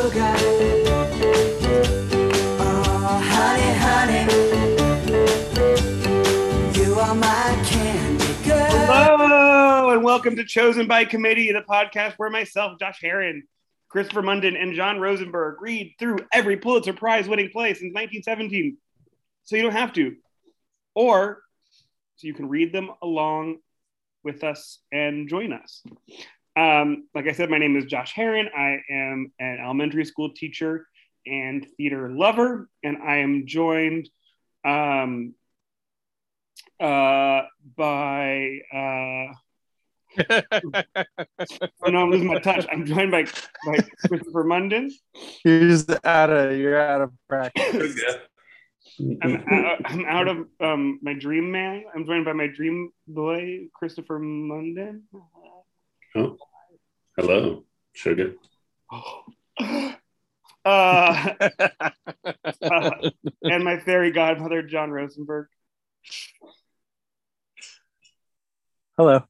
sugar. Oh, honey, honey, you are my candy girl. Hello, and welcome to Chosen by Committee, the podcast where myself, Josh Herron, Christopher Munden, and John Rosenberg read through every Pulitzer Prize winning play since 1917. So you don't have to. Or so you can read them along with us and join us. Um, like I said, my name is Josh Herron. I am an elementary school teacher and theater lover, and I am joined um, uh, by. Uh, oh no, I'm losing my touch. I'm joined by, by Christopher Munden. You're just out of you're out of practice. I'm, out- I'm out of um, my dream man. I'm joined by my dream boy, Christopher Munden. Oh, hello, sugar. uh, uh, and my fairy godmother, John Rosenberg. Hello.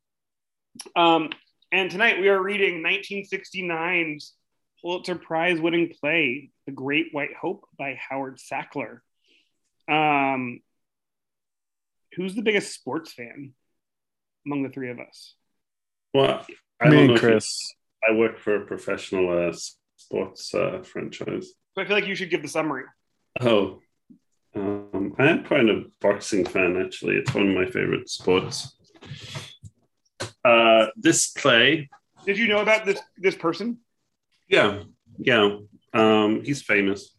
Um, and tonight we are reading 1969's Pulitzer Prize winning play, The Great White Hope by Howard Sackler. Um, who's the biggest sports fan among the three of us? Well, I Me don't know and if you- Chris. I work for a professional uh, sports uh, franchise. So I feel like you should give the summary. Oh, um, I am quite a boxing fan. Actually, it's one of my favorite sports. Uh, this play, Did you know about this this person? yeah, yeah, um, he's famous.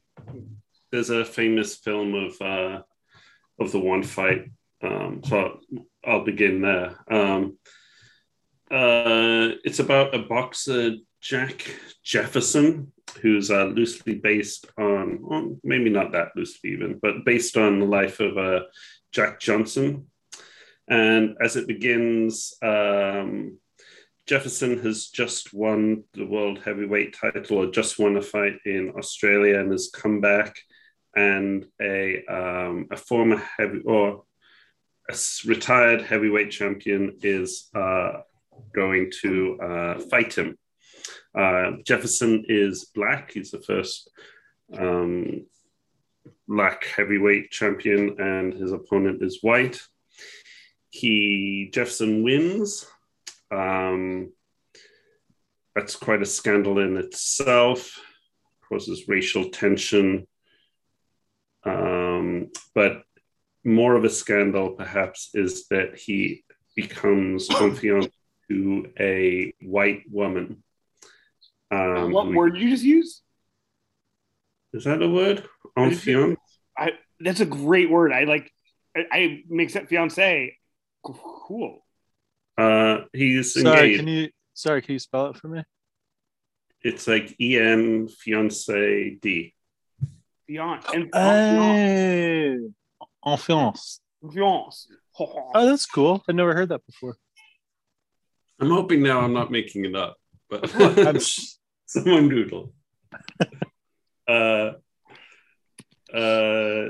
There's a famous film of uh, of the one fight. Um, so I'll begin there. Um, uh, it's about a boxer, Jack Jefferson, who's uh, loosely based on, well, maybe not that loosely even, but based on the life of uh, Jack Johnson. And as it begins, um, Jefferson has just won the world heavyweight title or just won a fight in Australia and has come back. And a, um, a former heavy or a retired heavyweight champion is uh, going to uh, fight him. Uh, Jefferson is black. He's the first um, black heavyweight champion, and his opponent is white. He Jefferson wins. Um, that's quite a scandal in itself. Causes racial tension, um, but more of a scandal, perhaps, is that he becomes confidant to a white woman. Um, what who- word did you just use? is that a word? Enfant? I that's a great word. I like. I, I makes it fiance. Cool. Uh, he's Sorry, engaged. can you sorry, can you spell it for me? It's like E N fiance D. Fiance and Oh, Enfance. fiance. Oh, that's cool. I've never heard that before. I'm hoping now I'm not making it up, but someone doodle. uh, uh,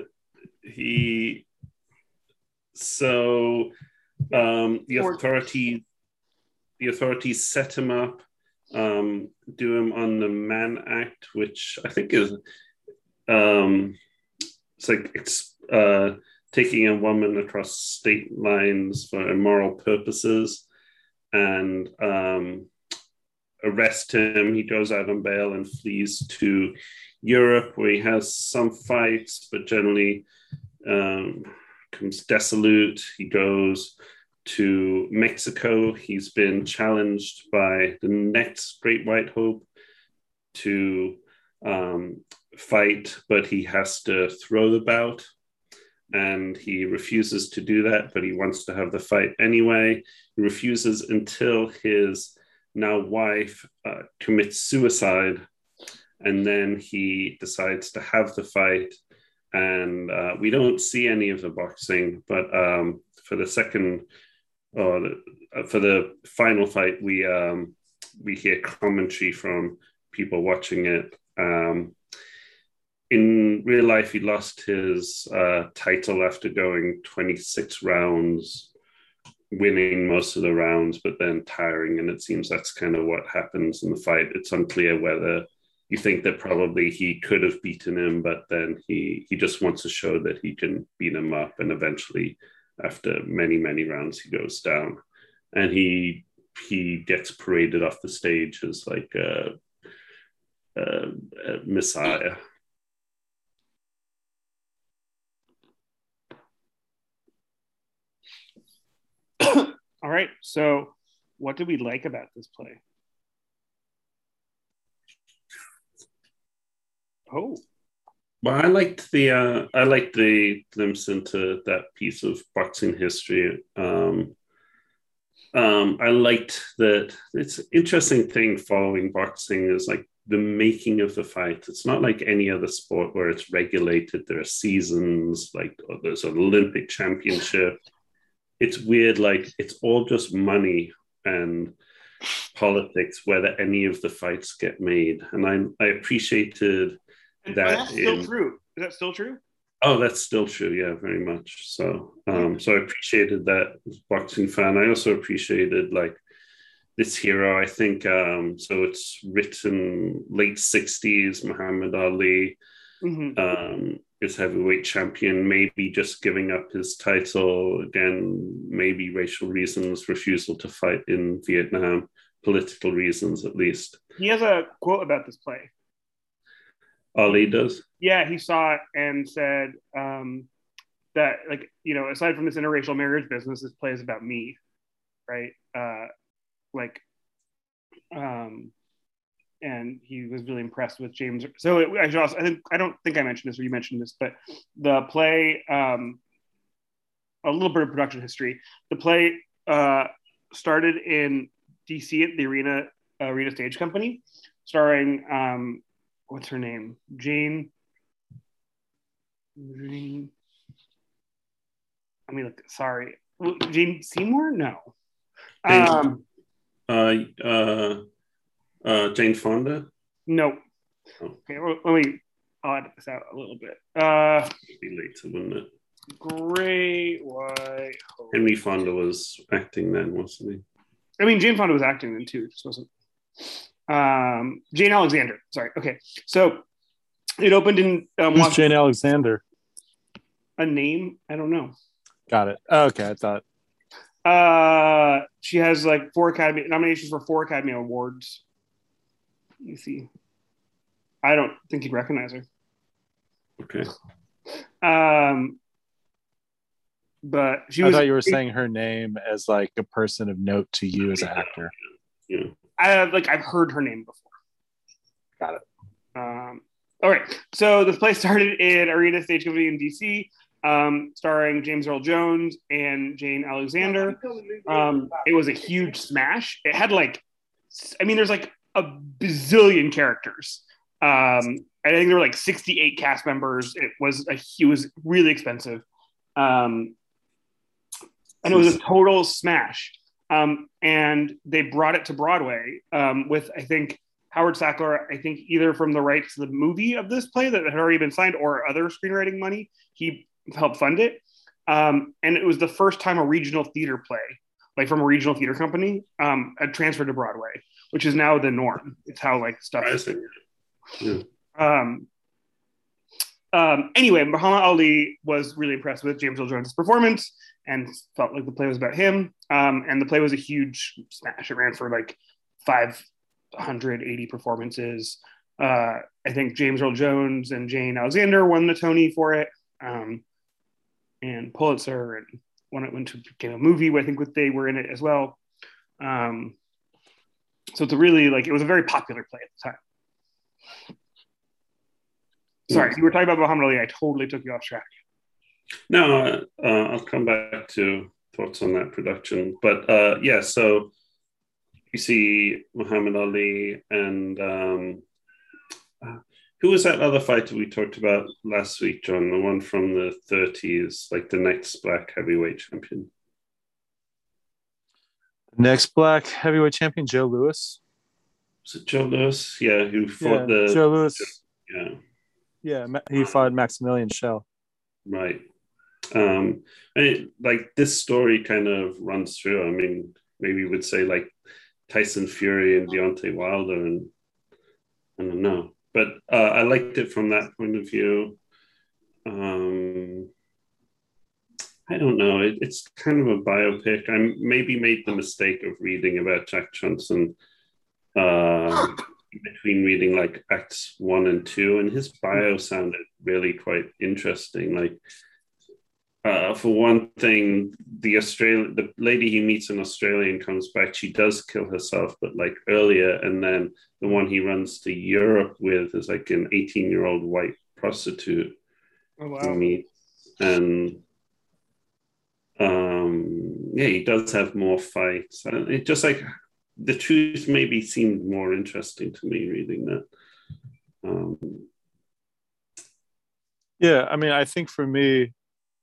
he. So, um, the authority the authorities set him up, um, do him on the Mann Act, which I think is, um, it's like it's uh, taking a woman across state lines for immoral purposes, and um, arrest him. He goes out on bail and flees to Europe, where he has some fights, but generally um, comes desolate. He goes to Mexico. He's been challenged by the next Great White Hope to um, fight, but he has to throw the bout. And he refuses to do that, but he wants to have the fight anyway. He refuses until his now wife uh, commits suicide. And then he decides to have the fight. And uh, we don't see any of the boxing, but um, for the second or uh, for the final fight, we um, we hear commentary from people watching it. Um, in real life, he lost his uh, title after going 26 rounds, winning most of the rounds, but then tiring. And it seems that's kind of what happens in the fight. It's unclear whether you think that probably he could have beaten him, but then he he just wants to show that he can beat him up, and eventually, after many many rounds, he goes down, and he he gets paraded off the stage as like a, a, a messiah. All right. So, what did we like about this play? Oh, Well, I liked the uh, I liked the glimpse into that piece of boxing history. Um, um, I liked that. It's an interesting thing following boxing is like the making of the fight. It's not like any other sport where it's regulated. There are seasons, like oh, there's an Olympic championship. It's weird, like it's all just money and politics whether any of the fights get made. And I I appreciated and That that's still in- true. Is that still true? Oh, that's still true. Yeah, very much. So, um, so I appreciated that boxing fan. I also appreciated like this hero. I think um, so. It's written late '60s. Muhammad Ali hmm um, is heavyweight champion. Maybe just giving up his title again. Maybe racial reasons, refusal to fight in Vietnam, political reasons at least. He has a quote about this play. Ali does. Yeah, he saw it and said um, that, like, you know, aside from this interracial marriage business, this play is about me, right? Uh, like, um, and he was really impressed with James. So it, I, should also, I think I don't think I mentioned this or you mentioned this, but the play, um, a little bit of production history. The play uh, started in DC at the Arena Arena Stage Company, starring um, what's her name, Jane. Jane. I mean, look, sorry, Jane Seymour. No. Um, Uh, uh, uh, Jane Fonda. no. Oh. Okay, well, let me. I'll edit this out a little bit. Uh, Be later, wouldn't it? Great White Hope. Henry Fonda was acting then, wasn't he? I mean, Jane Fonda was acting then too. It just wasn't. Um, Jane Alexander. Sorry. Okay. So it opened in um, Who's Jane Alexander? a name. I don't know. Got it. Oh, okay, I thought. Uh, she has like four Academy nominations for four Academy Awards. Let me see. I don't think you'd recognize her. Okay. Um, but she I was. thought you were saying her name as like a person of note to you as an actor. Yeah. I have like I've heard her name before. Got it. Um, all right. So this play started in Arena Stage Company in DC, um, starring James Earl Jones and Jane Alexander. Um, it was a huge smash. It had like, I mean, there's like a bazillion characters. Um, I think there were like 68 cast members. It was a it was really expensive. Um, and it was a total smash. Um, and they brought it to Broadway um, with, I think, Howard Sackler, I think either from the rights to the movie of this play that had already been signed or other screenwriting money, he helped fund it. Um, and it was the first time a regional theater play, like from a regional theater company, um, had transferred to Broadway, which is now the norm. It's how like stuff. Yeah. Um, um, anyway, Muhammad Ali was really impressed with James Earl Jones' performance and felt like the play was about him. Um, and the play was a huge smash. It ran for like 580 performances. Uh, I think James Earl Jones and Jane Alexander won the Tony for it, um, and Pulitzer, and when it went to became a movie, I think with they were in it as well. Um, so it's a really like it was a very popular play at the time. Sorry, you were talking about Muhammad Ali. I totally took you off track. No, uh, uh, I'll come back to thoughts on that production. But uh, yeah, so you see Muhammad Ali and um, who was that other fighter we talked about last week, John? The one from the 30s, like the next black heavyweight champion. Next black heavyweight champion, Joe Louis. Was it Joe Louis? Yeah, who Yeah, fought the. Joe Louis. Yeah, Yeah, he fought Maximilian Shell. right. Um, and it, like this story kind of runs through. I mean, maybe we would say like Tyson Fury and Deontay Wilder, and I don't know. But uh, I liked it from that point of view. Um, I don't know. It, it's kind of a biopic. I maybe made the mistake of reading about Jack Johnson uh, between reading like Acts one and two, and his bio sounded really quite interesting. Like, uh, for one thing, the Australian, the lady he meets in Australia and comes back, she does kill herself, but like earlier, and then the one he runs to Europe with is like an eighteen-year-old white prostitute Oh wow. meets, and um, yeah, he does have more fights. And It just like the truth maybe seemed more interesting to me reading that. Um, Yeah, I mean, I think for me,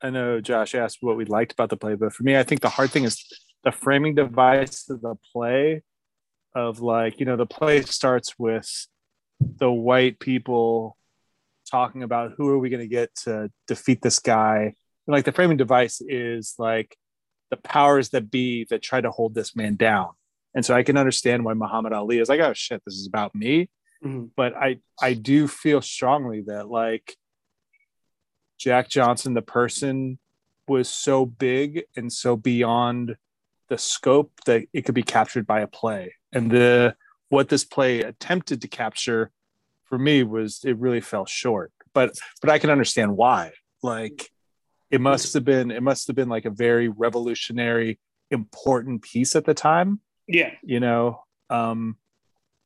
I know Josh asked what we liked about the play, but for me, I think the hard thing is the framing device of the play of like, you know, the play starts with the white people talking about who are we going to get to defeat this guy. And like the framing device is like the powers that be that try to hold this man down. And so I can understand why Muhammad Ali is like, oh shit, this is about me. Mhm. But I I do feel strongly that like Jack Johnson, the person, was so big and so beyond the scope that it could be captured by a play. And the what this play attempted to capture for me was it really fell short. But but I can understand why. Like it must have been it must have been like a very revolutionary, important piece at the time Yeah. you know um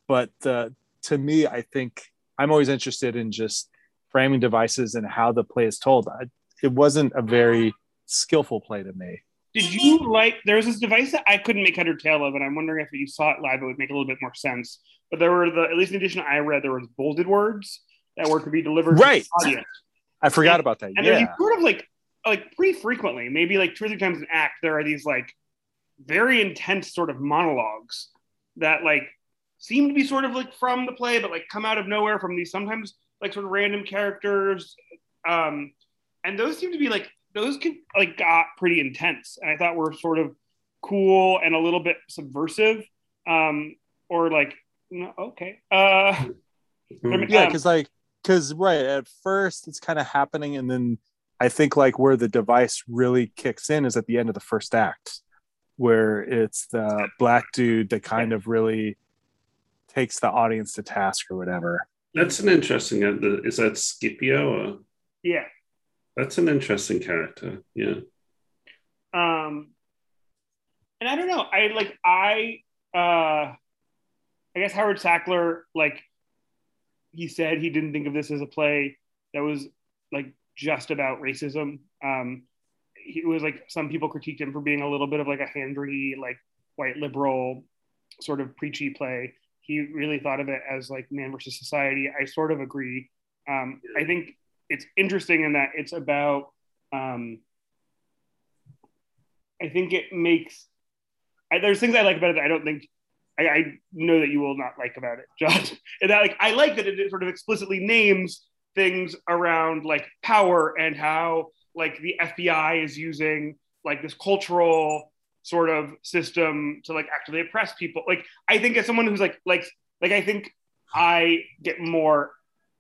but uh, to me i think i'm always interested in just framing devices and how the play is told I, it wasn't a very skillful play to me Did you like? There was this device that I couldn't make head or tail of, and I'm wondering if you saw it live, it would make a little bit more sense. But there were the at least in the edition I read, there was bolded words that were to be delivered Right. to the audience, i forgot about that and yeah these sort of like like pretty frequently, maybe like two or three times an act, there are these like very intense sort of monologues that like seem to be sort of like from the play, but like come out of nowhere from these sometimes like sort of random characters. Um, and those seem to be like those could like got pretty intense, and I thought were sort of cool and a little bit subversive, um, or like okay, uh, hmm. yeah Um, because like because right at first it's kind of happening and then i think like where the device really kicks in is at the end of the first act where it's the black dude that kind of really takes the audience to task or whatever That's an interesting. uh, Is that Scipio? Or? yeah. That's an interesting character. Yeah. um and i don't know i like i uh i guess howard sackler like he said he didn't think of this as a play that was like just about racism um he was like some people critiqued him for being a little bit of like a handry like white liberal sort of preachy play he really thought of it as like man versus society i sort of agree um i think it's interesting in that it's about um I think it makes. I, there's things I like about it that I don't think. I, I know that you will not like about it, Josh. And that like I like that it sort of explicitly names things around like power and how like the FBI is using like this cultural sort of system to like actively oppress people. Like I think as someone who's like like like I think I get more.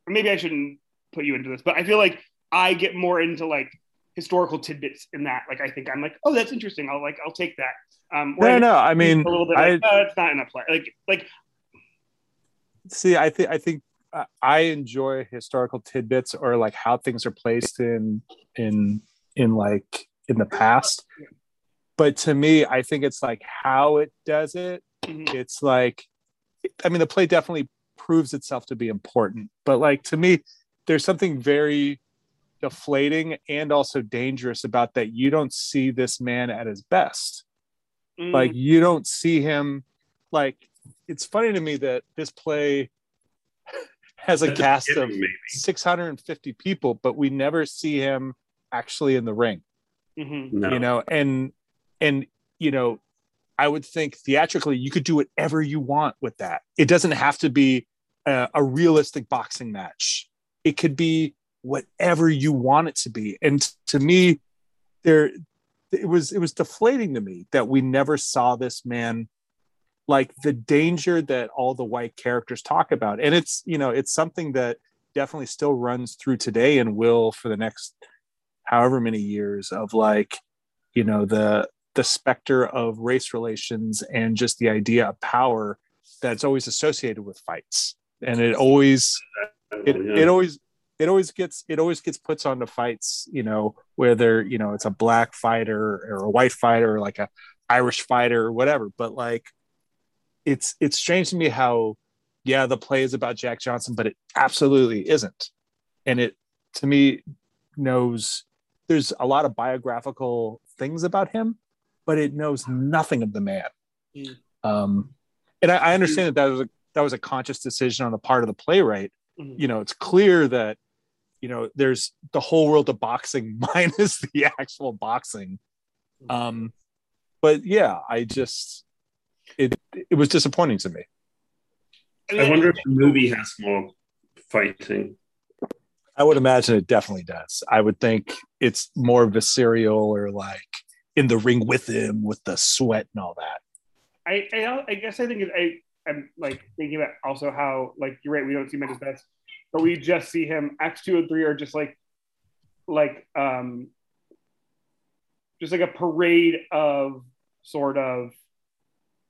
Or maybe I shouldn't put you into this, but I feel like I get more into like historical tidbits in that. Like I think I'm like, oh, that's interesting. I'll like I'll take that. Um, no whereas no i mean a little bit I, like, oh, it's not in a play. Like like see i think i think uh, i enjoy historical tidbits or like how things are placed in in in like in the past but to me i think it's like how it does it mhm. it's like i mean the play definitely proves itself to be important but like to me there's something very deflating and also dangerous about that you don't see this man at his best Mm, like you don't see him like it's funny to me that this play has a At the cast of maybe. 650 people but we never see him actually in the ring mhm. No. you know and and you know i would think theatrically you could do whatever you want with that. It doesn't have to be a, a realistic boxing match. It could be whatever you want it to be. And to me there it was it was deflating to me that we never saw this man like the danger that all the white characters talk about. And it's you know it's something that definitely still runs through today and will for the next however many years of like you know the the specter of race relations and just the idea of power that's always associated with fights. And it always it, it always it always gets it always gets puts onto fights you know whether you know it's a black fighter or a white fighter or like a irish fighter or whatever. But like it's it's strange to me how yeah the play is about jack johnson but it absolutely isn't. And it to me knows there's a lot of biographical things about him but it knows nothing of the man. Mm. um and I, I understand that that was a that was a conscious decision on the part of the playwright. Mhm. you know it's clear that you know there's the whole world of boxing minus the actual boxing. Um but yeah i just it it was disappointing to me. I wonder if the movie has more fighting. i would imagine it definitely does. I would think it's more visceral or like in the ring with him with the sweat and all that I, I, I guess I think I, I'm like thinking about also how like you're right we don't see him at his best, but we just see him. Acts two and three are just like like um just like a parade of sort of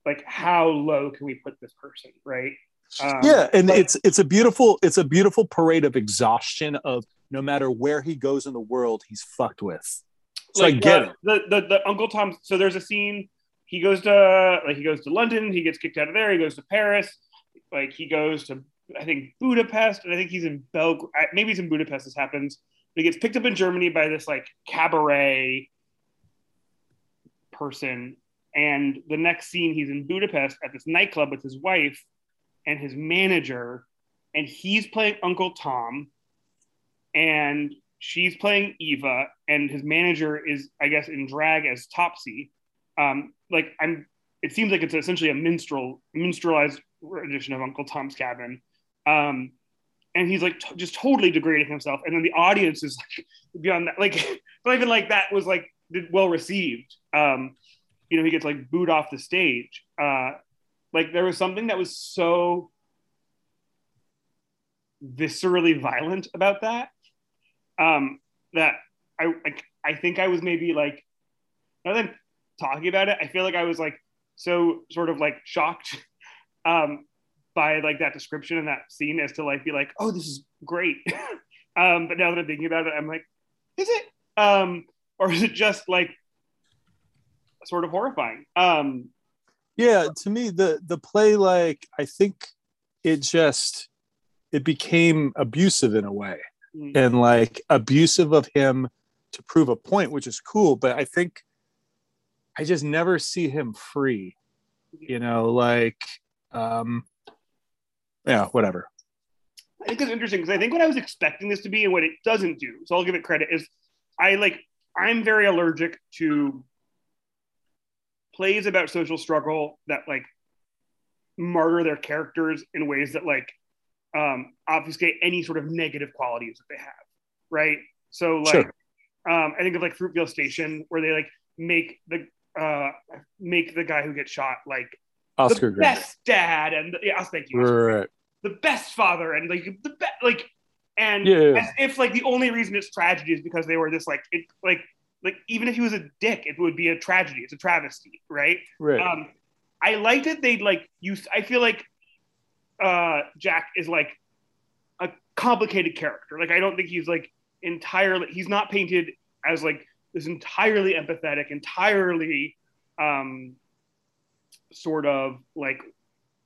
like how low can we put this person, right? Um, yeah and but- it's it's a beautiful it's a beautiful parade of exhaustion of no matter where he goes in the world he's fucked with so i get uh, it The, the the Uncle Tom. So there's a scene. He goes to like he goes to London. He gets kicked out of there. He goes to Paris. Like he goes to I think Budapest, and I think he's in Belgrade. Maybe he's in Budapest. This happens. But he gets picked up in Germany by this like cabaret person. And the next scene, he's in Budapest at this nightclub with his wife and his manager, and he's playing Uncle Tom, and she's playing Eva, and his manager is, I guess, in drag as Topsy. Um, like I'm, it seems like it's essentially a minstrel, minstrelized edition of Uncle Tom's Cabin. Um, and he's like t- just totally degrading himself, and then the audience is like beyond that, like not even like that was like well received. Um, you know, he gets like booed off the stage. Uh, like there was something that was so viscerally violent about that um, that I, I I think I was maybe like rather than talking about it, I feel like I was like so sort of like shocked um, by like that description and that scene as to like be like, oh, this is great. um, but now that I'm thinking about it, I'm like, is it? Um, or is it just like sort of horrifying? Um, yeah to me the the play like i think it just it became abusive in a way mm, and like abusive of him to prove a point which is cool but i think i just never see him free you know like um yeah whatever. I think it's interesting because I think what I was expecting this to be and what it doesn't do, so I'll give it credit, is I like I'm very allergic to plays about social struggle that like martyr their characters in ways that like um, obfuscate any sort of negative qualities that they have, right? So like Sure. um, I think of like Fruitvale Station where they like make the uh, make the guy who gets shot like oscar the grant best dad and yeah, thank you. Oscar right the best father and like the best like and Yeah. as if like the only reason it's tragedy is because they were this like it like like even if he was a dick it would be a tragedy it's a travesty right right um i liked it they like use i feel like uh jack is like a complicated character. Like i don't think he's like entirely he's not painted as like this entirely empathetic entirely um sort of like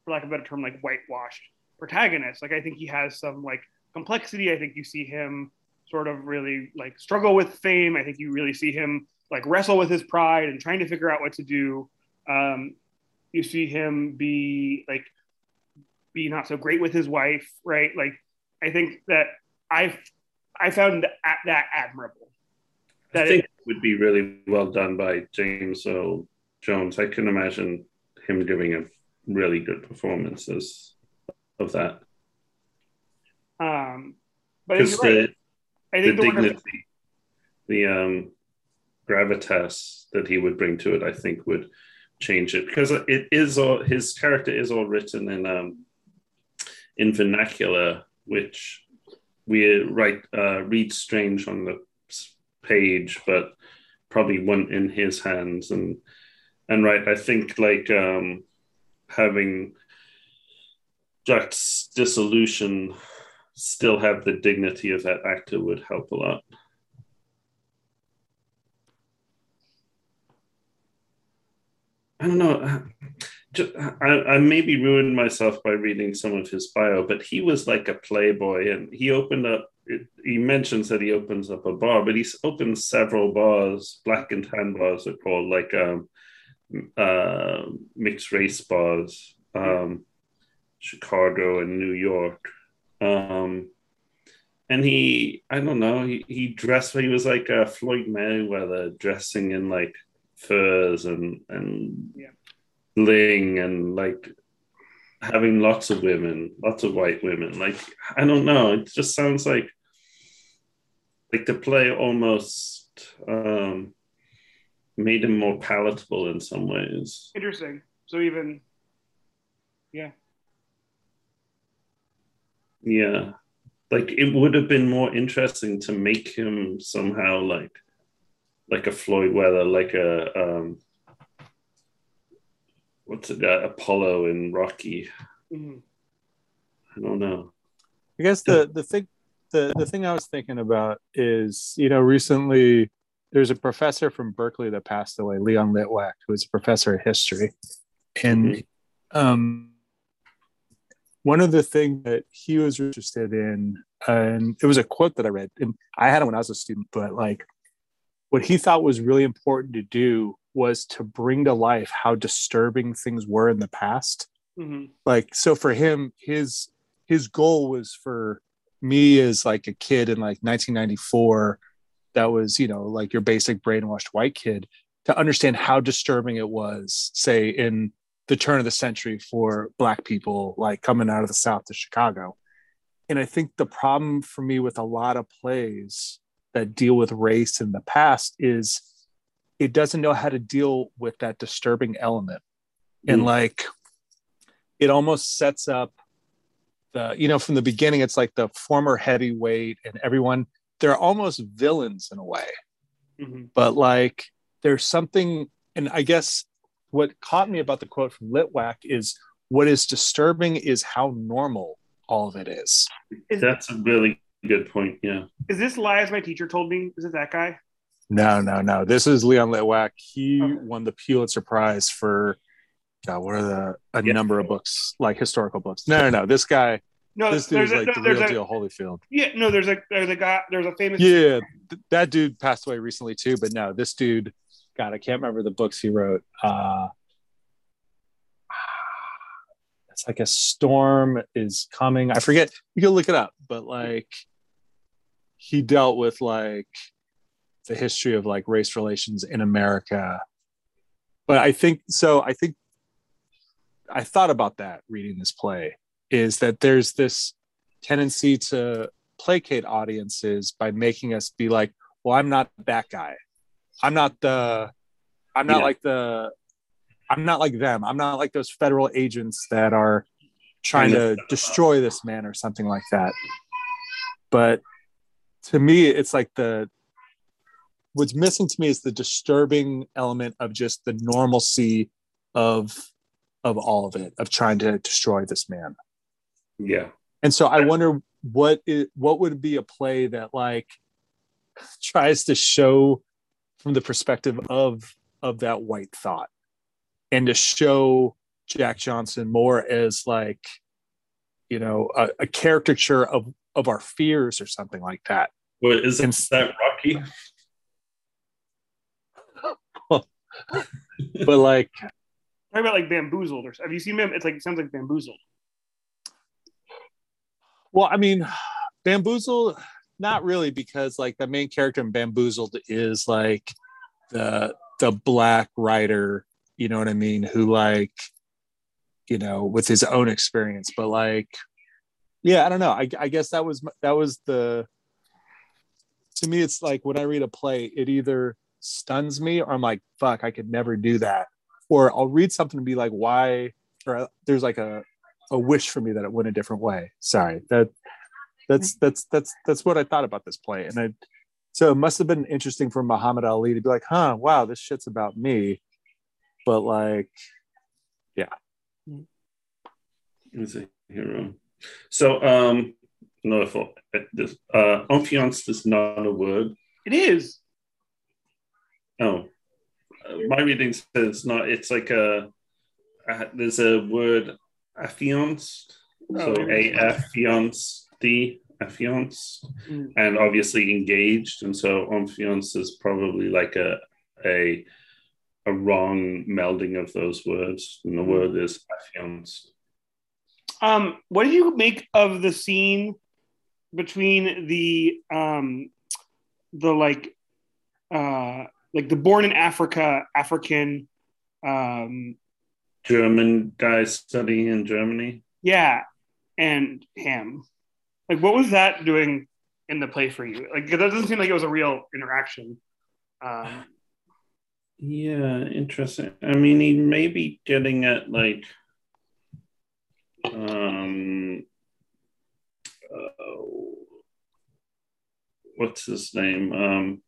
for lack of a better term like whitewashed protagonist. Like i think he has some like complexity. I think you see him sort of really like struggle with fame. I think you really see him like wrestle with his pride and trying to figure out what to do. Um you see him be like be not so great with his wife right like i think that i i found that, that admirable I think it, it would be really well done by James Earl Jones. I can imagine him giving a really good performance as, of that. um but I think Because you're the. I think the, dignity, the um, gravitas that he would bring to it, I think would change it because it is all his character is all written in um in vernacular, which we write uh, read strange on the page, but probably went in his hands and and right. I think like um having Jack's dissolution still have the dignity of that actor would help a lot. I don't know. I, I maybe ruined myself by reading some of his bio, but he was like a playboy, and he opened up. He mentions that he opens up a bar, but he's opened several bars, black and tan bars, are called like um, uh, mixed race bars, um, Chicago and New York. Um, and he, I don't know, he, he dressed. He was like uh, Floyd Mayweather, dressing in like furs and and Yeah. Bling and like having lots of women, lots of white women. Like I don't know, it just sounds like like the play almost um, made him more palatable in some ways. Interesting. So even yeah. Yeah. Like it would have been more interesting to make him somehow like like a Floyd Weather, like a um what's it got Apollo and Rocky. Mhm. I don't know. I guess the the thing the the thing I was thinking about is you know recently there's a professor from Berkeley that passed away, Leon Litwack, who was a professor of history, and um, one of the things that he was interested in, and it was a quote that I read, and I had it when I was a student, but like what he thought was really important to do was to bring to life how disturbing things were in the past Mhm. like so for him his his goal was for me as like a kid in like 1994 that was you know like your basic brainwashed white kid to understand how disturbing it was say in the turn of the century for black people like coming out of the south to chicago and i think the problem for me with a lot of plays that deal with race in the past is it doesn't know how to deal with that disturbing element and Mm. like it almost sets up the you know from the beginning it's like the former heavyweight and everyone they're almost villains in a way Mhm. but like there's something and i guess what caught me about the quote from litwack is what is disturbing is how normal all of it is Is, That's a really good point. Yeah. is this lies my teacher told me? Is it that guy? No no no this is leon litwack he Okay. won the pulitzer prize for God, what are the a number of books like historical books no no no this guy No, this dude's there's a, like the real a, deal holyfield Yeah, no, there's a there's a guy there's a famous Yeah, th- that dude passed away recently too. But no, this dude, God, I can't remember the books he wrote. Uh, it's like a storm is coming. I forget. You can look it up, but like he dealt with like the history of like race relations in America. But I think so. I think I thought about that reading this play is that there's this tendency to placate audiences by making us be like, well, I'm not that guy. I'm not the, I'm not Yeah. like the, I'm not like them. I'm not like those federal agents that are trying to destroy this man or something like that. But to me, it's like the, what's missing to me is the disturbing element of just the normalcy of, of all of it, of trying to destroy this man. Yeah. And so I wonder what it, what would be a play that like tries to show from the perspective of of that white thought and to show Jack Johnson more as like you know a, a caricature of of our fears or something like that. Well, is And- that Rocky? But like talking about like bamboozled or have you seen him? It's like it sounds like bamboozled. Well, I mean, Bamboozled, not really, because like the main character in Bamboozled is like the the black writer, you know what I mean, who like, you know, with his own experience. But like, yeah, I don't know. I, I guess that was that was the. To me, it's like when I read a play, it either stuns me or I'm like, fuck, I could never do that, or I'll read something and be like, why? Or there's like a a wish for me that it went a different way. Sorry, that that's that's that's that's what I thought about this play, and I so it must have been interesting for Muhammad Ali to be like, huh, wow, this shit's about me, but like, yeah. He's a hero. So, um, no, I thought this. Uh, enfiance is not a word. It is. Oh, uh, my reading says not. It's like a. Uh, there's a word affianced. So Oh. a affianced, the affianced, Mm. and obviously engaged, and so enfiance is probably like a a a wrong melding of those words, and the word is affianced. Um, what do you make of the scene between the um the like uh like the born in Africa African um German guy studying in Germany. yeah and him like what was that doing in the play for you like it doesn't seem like it was a real interaction um Yeah, interesting. I mean, he may be getting at like, um, uh, what's his name? Um,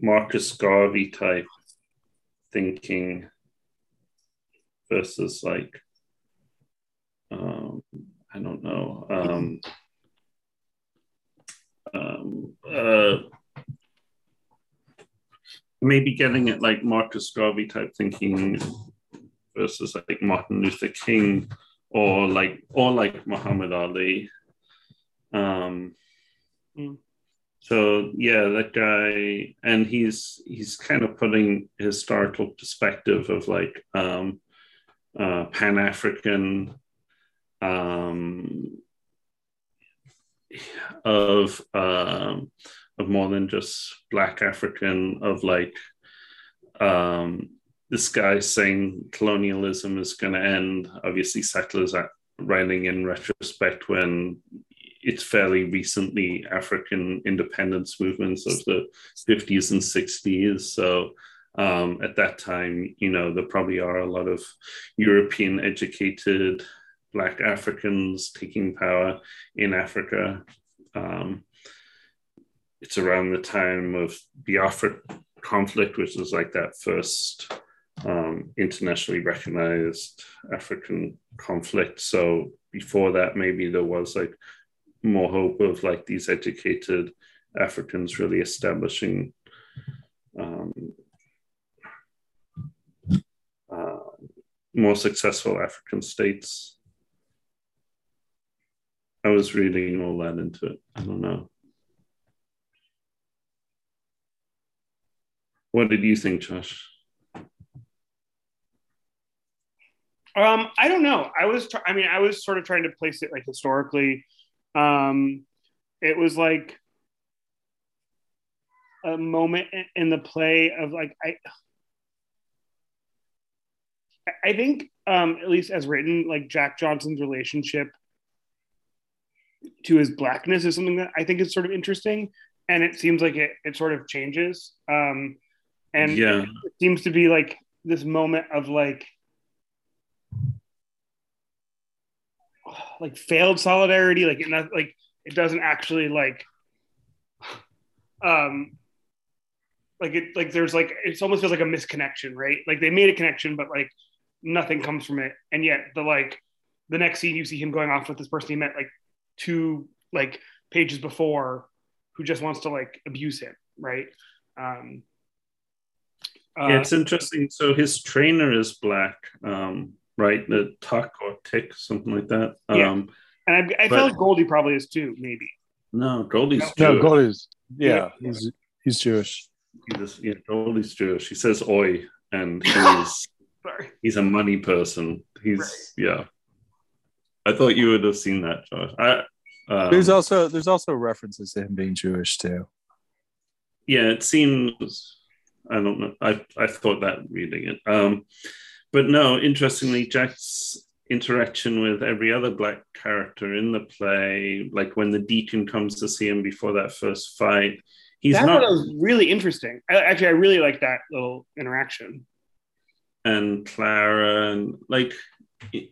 Marcus Garvey type thinking versus like, um, I don't know. Um, um, uh, maybe getting it like Marcus Garvey type thinking versus like Martin Luther King or like or like Muhammad Ali. Um, Mm. So yeah, that guy, and he's he's kind of putting historical perspective of like um, uh, Pan African um, of um, of more than just Black African, of like um, this guy saying colonialism is going to end. Obviously, settlers are writing in retrospect when it's fairly recently African independence movements of the 50s and 60s. So um, at that time, you know, there probably are a lot of European educated Black Africans taking power in Africa. Um, it's around the time of the Biafra conflict, which was like that first um, internationally recognized African conflict. So before that, maybe there was like more hope of like these educated Africans really establishing um, uh, more successful African states. I was reading all that into it. I don't know. What did you think, Josh? Um, I don't know. I was, tr- I mean, I was sort of trying to place it like historically. Um, it was like a moment in- the play of like I, I think um, at least as written, like Jack Johnson's relationship to his blackness is something that I think is sort of interesting, and it seems like it it sort of changes. Um, and Yeah. it seems to be like this moment of like like failed solidarity like it not like it doesn't actually like um like it like there's like it almost feels like a misconnection right? Like they made a connection but like nothing comes from it. And yet the like the next scene you see him going off with this person he met like two like pages before who just wants to like abuse him right? Um uh, yeah, it's interesting. So his trainer is black, um, right? The tuck or tick, something like that. Yeah. Um, and I, I but- feel like Goldie probably is too maybe no, Goldie's No, Jewish. Goldie's yeah, Yeah. he's he's Jewish. He's, yeah, Goldie's Jewish. He says "oi," and he's sorry he's a money person. He's Right. yeah. I thought you would have seen that, Josh. I, um, There's also there's also references to him being Jewish too. yeah, it seems. I don't know. I I thought that reading it. Um, but no, interestingly, Jack's interaction with every other black character in the play, like when the deacon comes to see him before that first fight, he's that not was really interesting. I, actually, I really like that little interaction. and Clara and like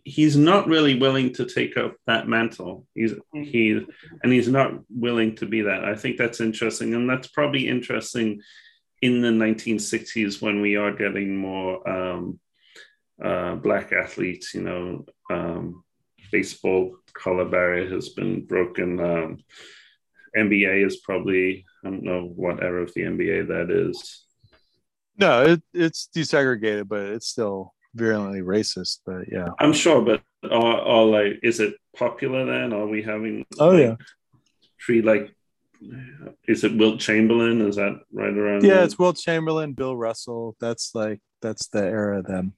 he's not really willing to take up that mantle. He's Mm. he and he's not willing to be that. I think that's interesting, and that's probably interesting in the 1960s when we are getting more um, uh, black athletes. You know, um, baseball color barrier has been broken. Um, NBA is probably I don't know what era of the NBA that is. No, it, it's desegregated, but it's still virulently racist. But yeah. I'm sure, but are, are like, is it popular then? Are we having? Oh like, yeah. Tree like, is it Wilt Chamberlain? Is that right around? Yeah, there? it's Wilt Chamberlain, Bill Russell. That's like that's the era then.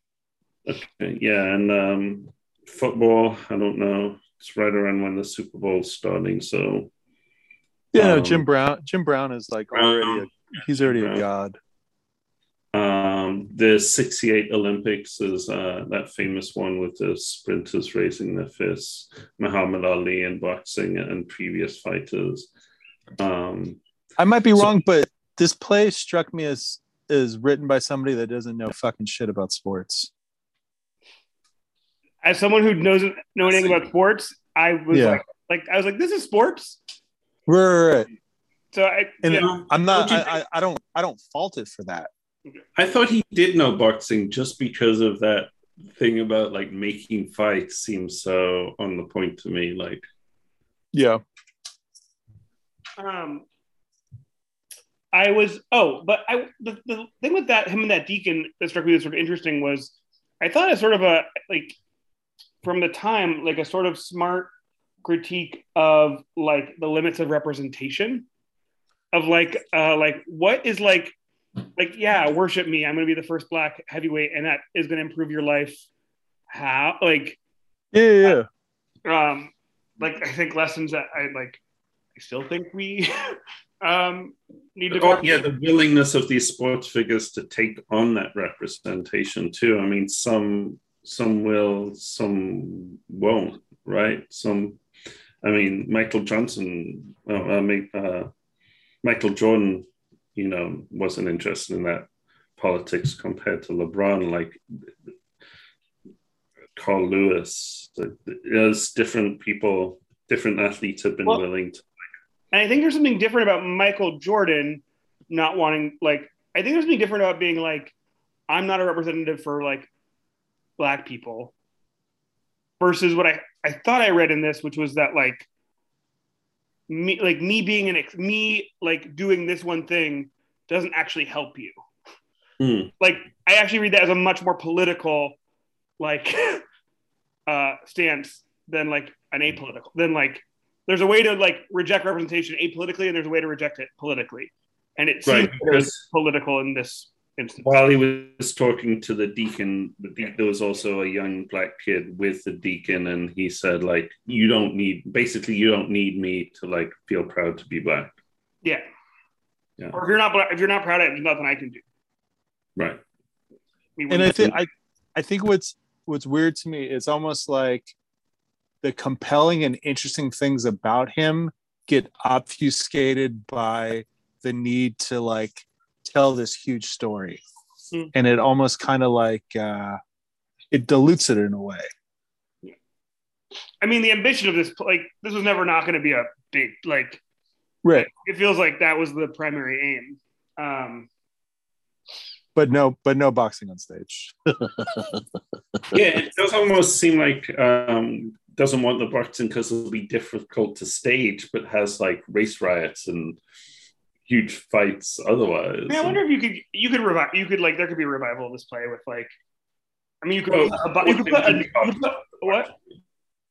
Okay, yeah, and um, football. I don't know. It's right around when the Super Bowl's starting. So Yeah, no, Um, Jim Brown. Jim Brown is like already. A, he's already a god. um, the '68 Olympics is uh, that famous one with the sprinters raising their fists. Muhammad Ali in boxing and previous fighters. Um, I might be So- wrong, but this play struck me as is written by somebody that doesn't know fucking shit about sports. As someone who doesn't know anything about sports, I was Yeah. like, like I was like, this is sports. Right, right, right. So I, And yeah. I'm not. I, I, I don't. I don't fault it for that. I thought he did know boxing just because of that thing about like making fights seems so on the point to me. Like, Yeah. um, I was oh, but I the, the thing with that him and that deacon that struck me as sort of interesting was I thought it's sort of a like from the time like a sort of smart critique of like the limits of representation of like uh like what is like like yeah worship me i'm gonna be the first black heavyweight and that is gonna improve your life how like Yeah. Yeah. yeah. um like i think lessons that i like i still think we um need to oh, yeah, the willingness of these sports figures to take on that representation too. I mean, some some will, some won't, right? Some, I mean, Michael Johnson, uh, I mean, uh, Michael Jordan, you know, wasn't interested in that politics compared to LeBron. Like Carl Lewis, there's different people, different athletes have been Well, willing to. And I think there's something different about Michael Jordan not wanting like I think there's something different about being like I'm not a representative for like black people versus what I I thought I read in this which was that like me like me being an ex- me like doing this one thing doesn't actually help you. Hmm. Like I actually read that as a much more political like uh stance than like an apolitical than like there's a way to like reject representation apolitically and there's a way to reject it politically and it seems Right, like it was because- political in this instance while he was talking to the deacon, the de- there was also a young black kid with the deacon, and he said, like, you don't need, basically, you don't need me to like feel proud to be black. yeah Yeah. or if you're not bla- if you're not proud of it there's nothing i can do Right. And I think I, I think what's what's weird to me is almost like the compelling and interesting things about him get obfuscated by the need to like tell this huge story. Hmm. and it almost kind of like uh it dilutes it in a way. I mean the ambition of this like this was never not going to be a big like right. it feels like that was the primary aim. Um but no but no boxing on stage. Yeah, it does almost seem like um, doesn't want the boxing because it'll be difficult to stage, but has like race riots and huge fights otherwise. I, mean, I wonder if you could you could revive you could like there could be a revival of this play with like I mean you could Well, a, you could put a, you could put- what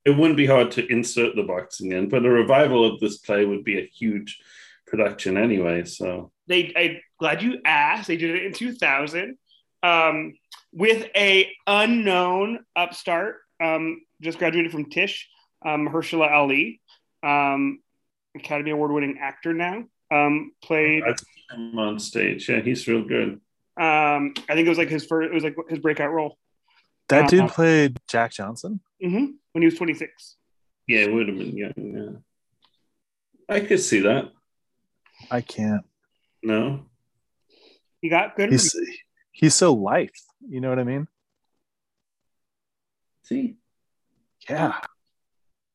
it wouldn't be hard to insert the boxing in, but a revival of this play would be a huge production anyway. So they I'm glad you asked they did it in 2000 um, with a unknown upstart um, just graduated from Tisch um, Mahershala Ali um, Academy Award winning actor now um, played I see him on stage, yeah, he's real good. um, I think it was like his first it was like his breakout role that Uh, dude played jack johnson Mm-hmm, when he was 26 Yeah, it would have been young. Yeah, I could see that. i can't No. He got good. He's he's so life. You know what I mean? See, Yeah,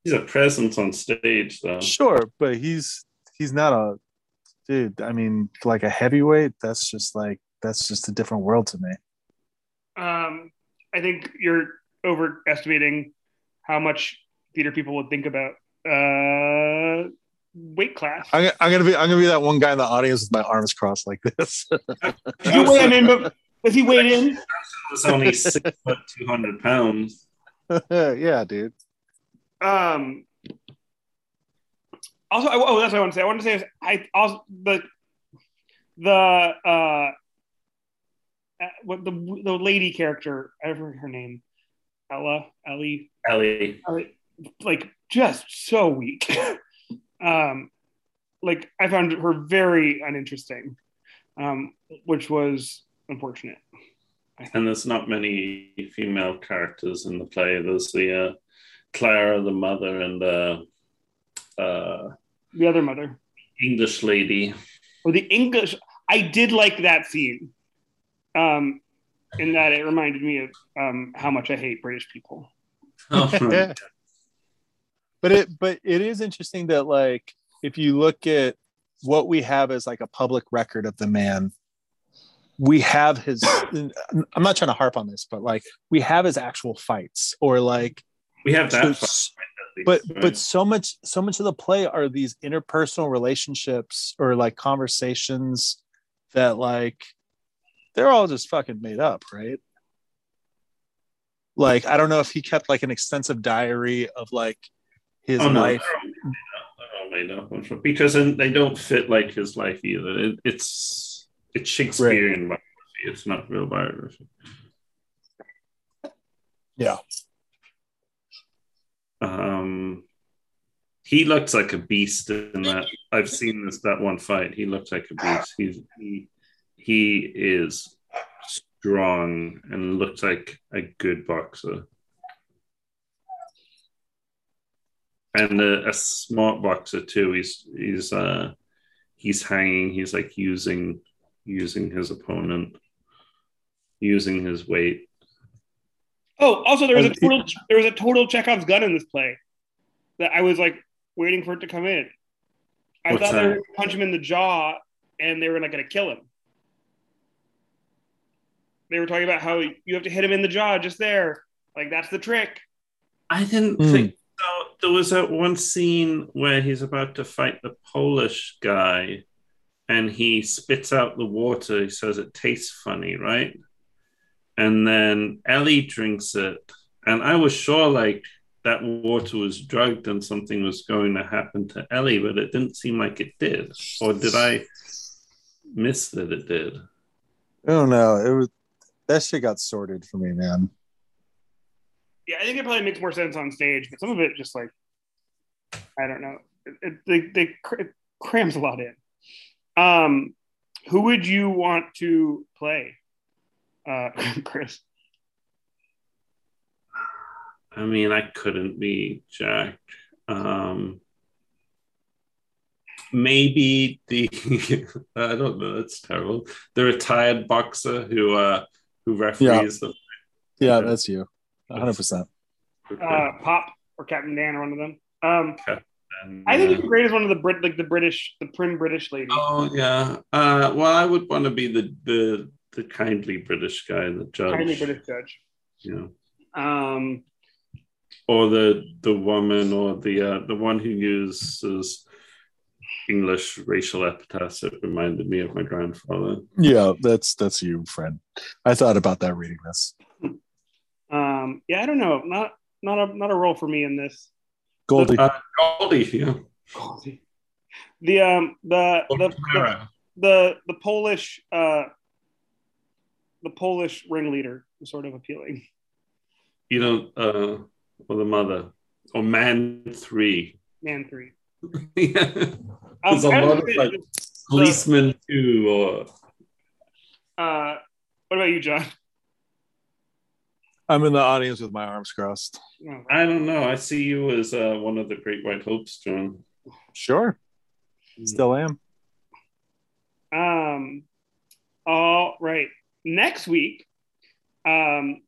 he's a presence on stage, though. sure, but he's he's not a dude. I mean, like a heavyweight. That's just like that's just a different world to me. um, I think you're overestimating how much theater people would think about uh, weight class. I'm, I'm gonna be I'm gonna be that one guy in the audience with my arms crossed like this. Did you weigh in? But was he weighed in? was only six foot two hundred pounds. yeah, dude. Um. Also, I, oh, that's what I want to say. I want to say is I also the the uh, uh what the the lady character. I her name. Ella, Ellie, Ellie. Ellie, like just so weak. um, like I found her very uninteresting, um, which was unfortunate. And there's not many female characters in the play. There's the uh, Clara, the mother, and the uh, The other mother, English lady. or the English. I did like that scene, um, in that it reminded me of um, how much I hate British people. but it but it is interesting that like if you look at what we have as like a public record of the man we have his i'm not trying to harp on this but like we have his actual fights or like we have that. so- but right? but so much so much of the play are these interpersonal relationships or like conversations that like they're all just fucking made up right like i don't know if he kept like an extensive diary of like his oh, no, life they're all made up. They're all made up. because they don't fit like his life either. It, it's it's Shakespearean biography. It's not real biography. yeah Um, he looks like a beast in that. I've seen this that one fight. He looks like a beast. He's he he is strong and looks like a good boxer. And a, a smart boxer too. He's he's uh he's hanging. He's like using using his opponent, using his weight. Oh, also there was a total there was a total Chekhov's gun in this play that I was like waiting for it to come in. I What's thought they that? were gonna punch him in the jaw and they were not going to kill him. They were talking about how you have to hit him in the jaw just there, like that's the trick. I didn't Hmm. think so. There was that one scene where he's about to fight the Polish guy and he spits out the water. He says it tastes funny, right? And then Ellie drinks it. And I was sure like that water was drugged and something was going to happen to Ellie, but it didn't seem like it did. Or did I miss that it did? i don't know it was that shit got sorted for me man Yeah, I think it probably makes more sense on stage, but some of it just like I don't know. It, it, they they cr- it crams a lot in. Um, who would you want to play, uh, Chris? I mean, I couldn't be Jack. Um, maybe the I don't know. That's terrible. The retired boxer who uh who referees the. yeah that's you 100% Uh, Pop or Captain Dan or one of them. Um, And, I think uh, it's great as one of the Brit like the British the prim British lady. Oh yeah. Uh, well, I would want to be the the the kindly British guy, the judge. Kindly British judge. Yeah. Um, or the the woman, or the uh, the one who uses English racial epithets. It reminded me of my grandfather. yeah that's that's you friend i thought about that reading this um, yeah, I don't know. Not not a not a role for me in this. goldie Uh, Goldie, yeah. Goldie. The um the the, the the the Polish uh the Polish ringleader was sort of appealing. you know, uh, or the mother, or man three. Man three. yeah. Um, There's a I lot of know, like policeman two, or uh, what about you, John? i'm in the audience with my arms crossed Oh, I don't know. I see you as uh, one of the Great White Hopes, John. sure still am Um, all right. Next week, um,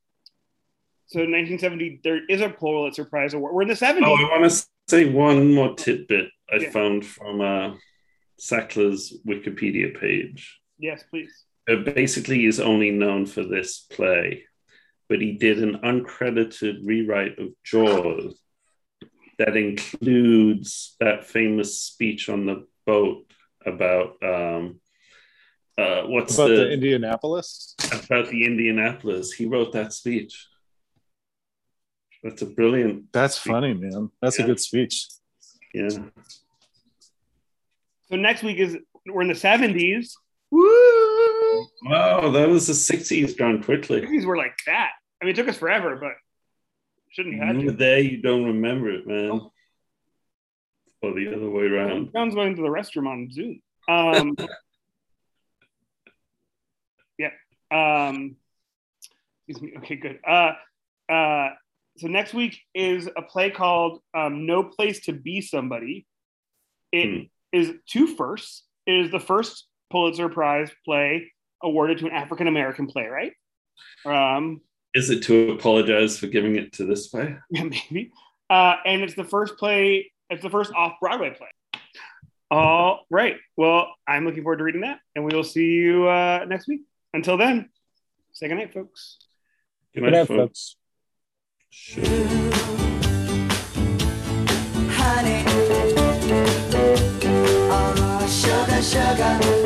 so 1970, there is a Pulitzer Prize award. We're in the 70s. Oh, I want to say one more tidbit I Yeah. found from uh, Sackler's Wikipedia page. yes, please. Uh, basically, he's only known for this play, but he did an uncredited rewrite of Jaws that includes that famous speech on the boat about um, uh, what's About the, the Indianapolis. about the Indianapolis. He wrote that speech. That's a brilliant, That's funny, man. That's Yeah. a good speech. yeah. So next week is we're in the 70s. Woo! Wow, that was the 60s gone quickly. These were like that. I mean, it took us forever, but shouldn't have had You were to. there, you don't remember it, man. Or the other way around. John's going to the restroom on Zoom. Um, yeah. Um, excuse me. Okay, good. Uh, uh, so next week is a play called um, "No Place to Be Somebody." It is Hmm. two firsts. It is the first Pulitzer Prize play awarded to an African American playwright. Um, Is it to apologize for giving it to this way? Yeah, maybe. Uh, and it's the first play, it's the first off Broadway play. All right. Well, I'm looking forward to reading that, and we will see you uh, next week. Until then, say goodnight, folks. Good night, good folks. Sure. Honey, sugar, sugar.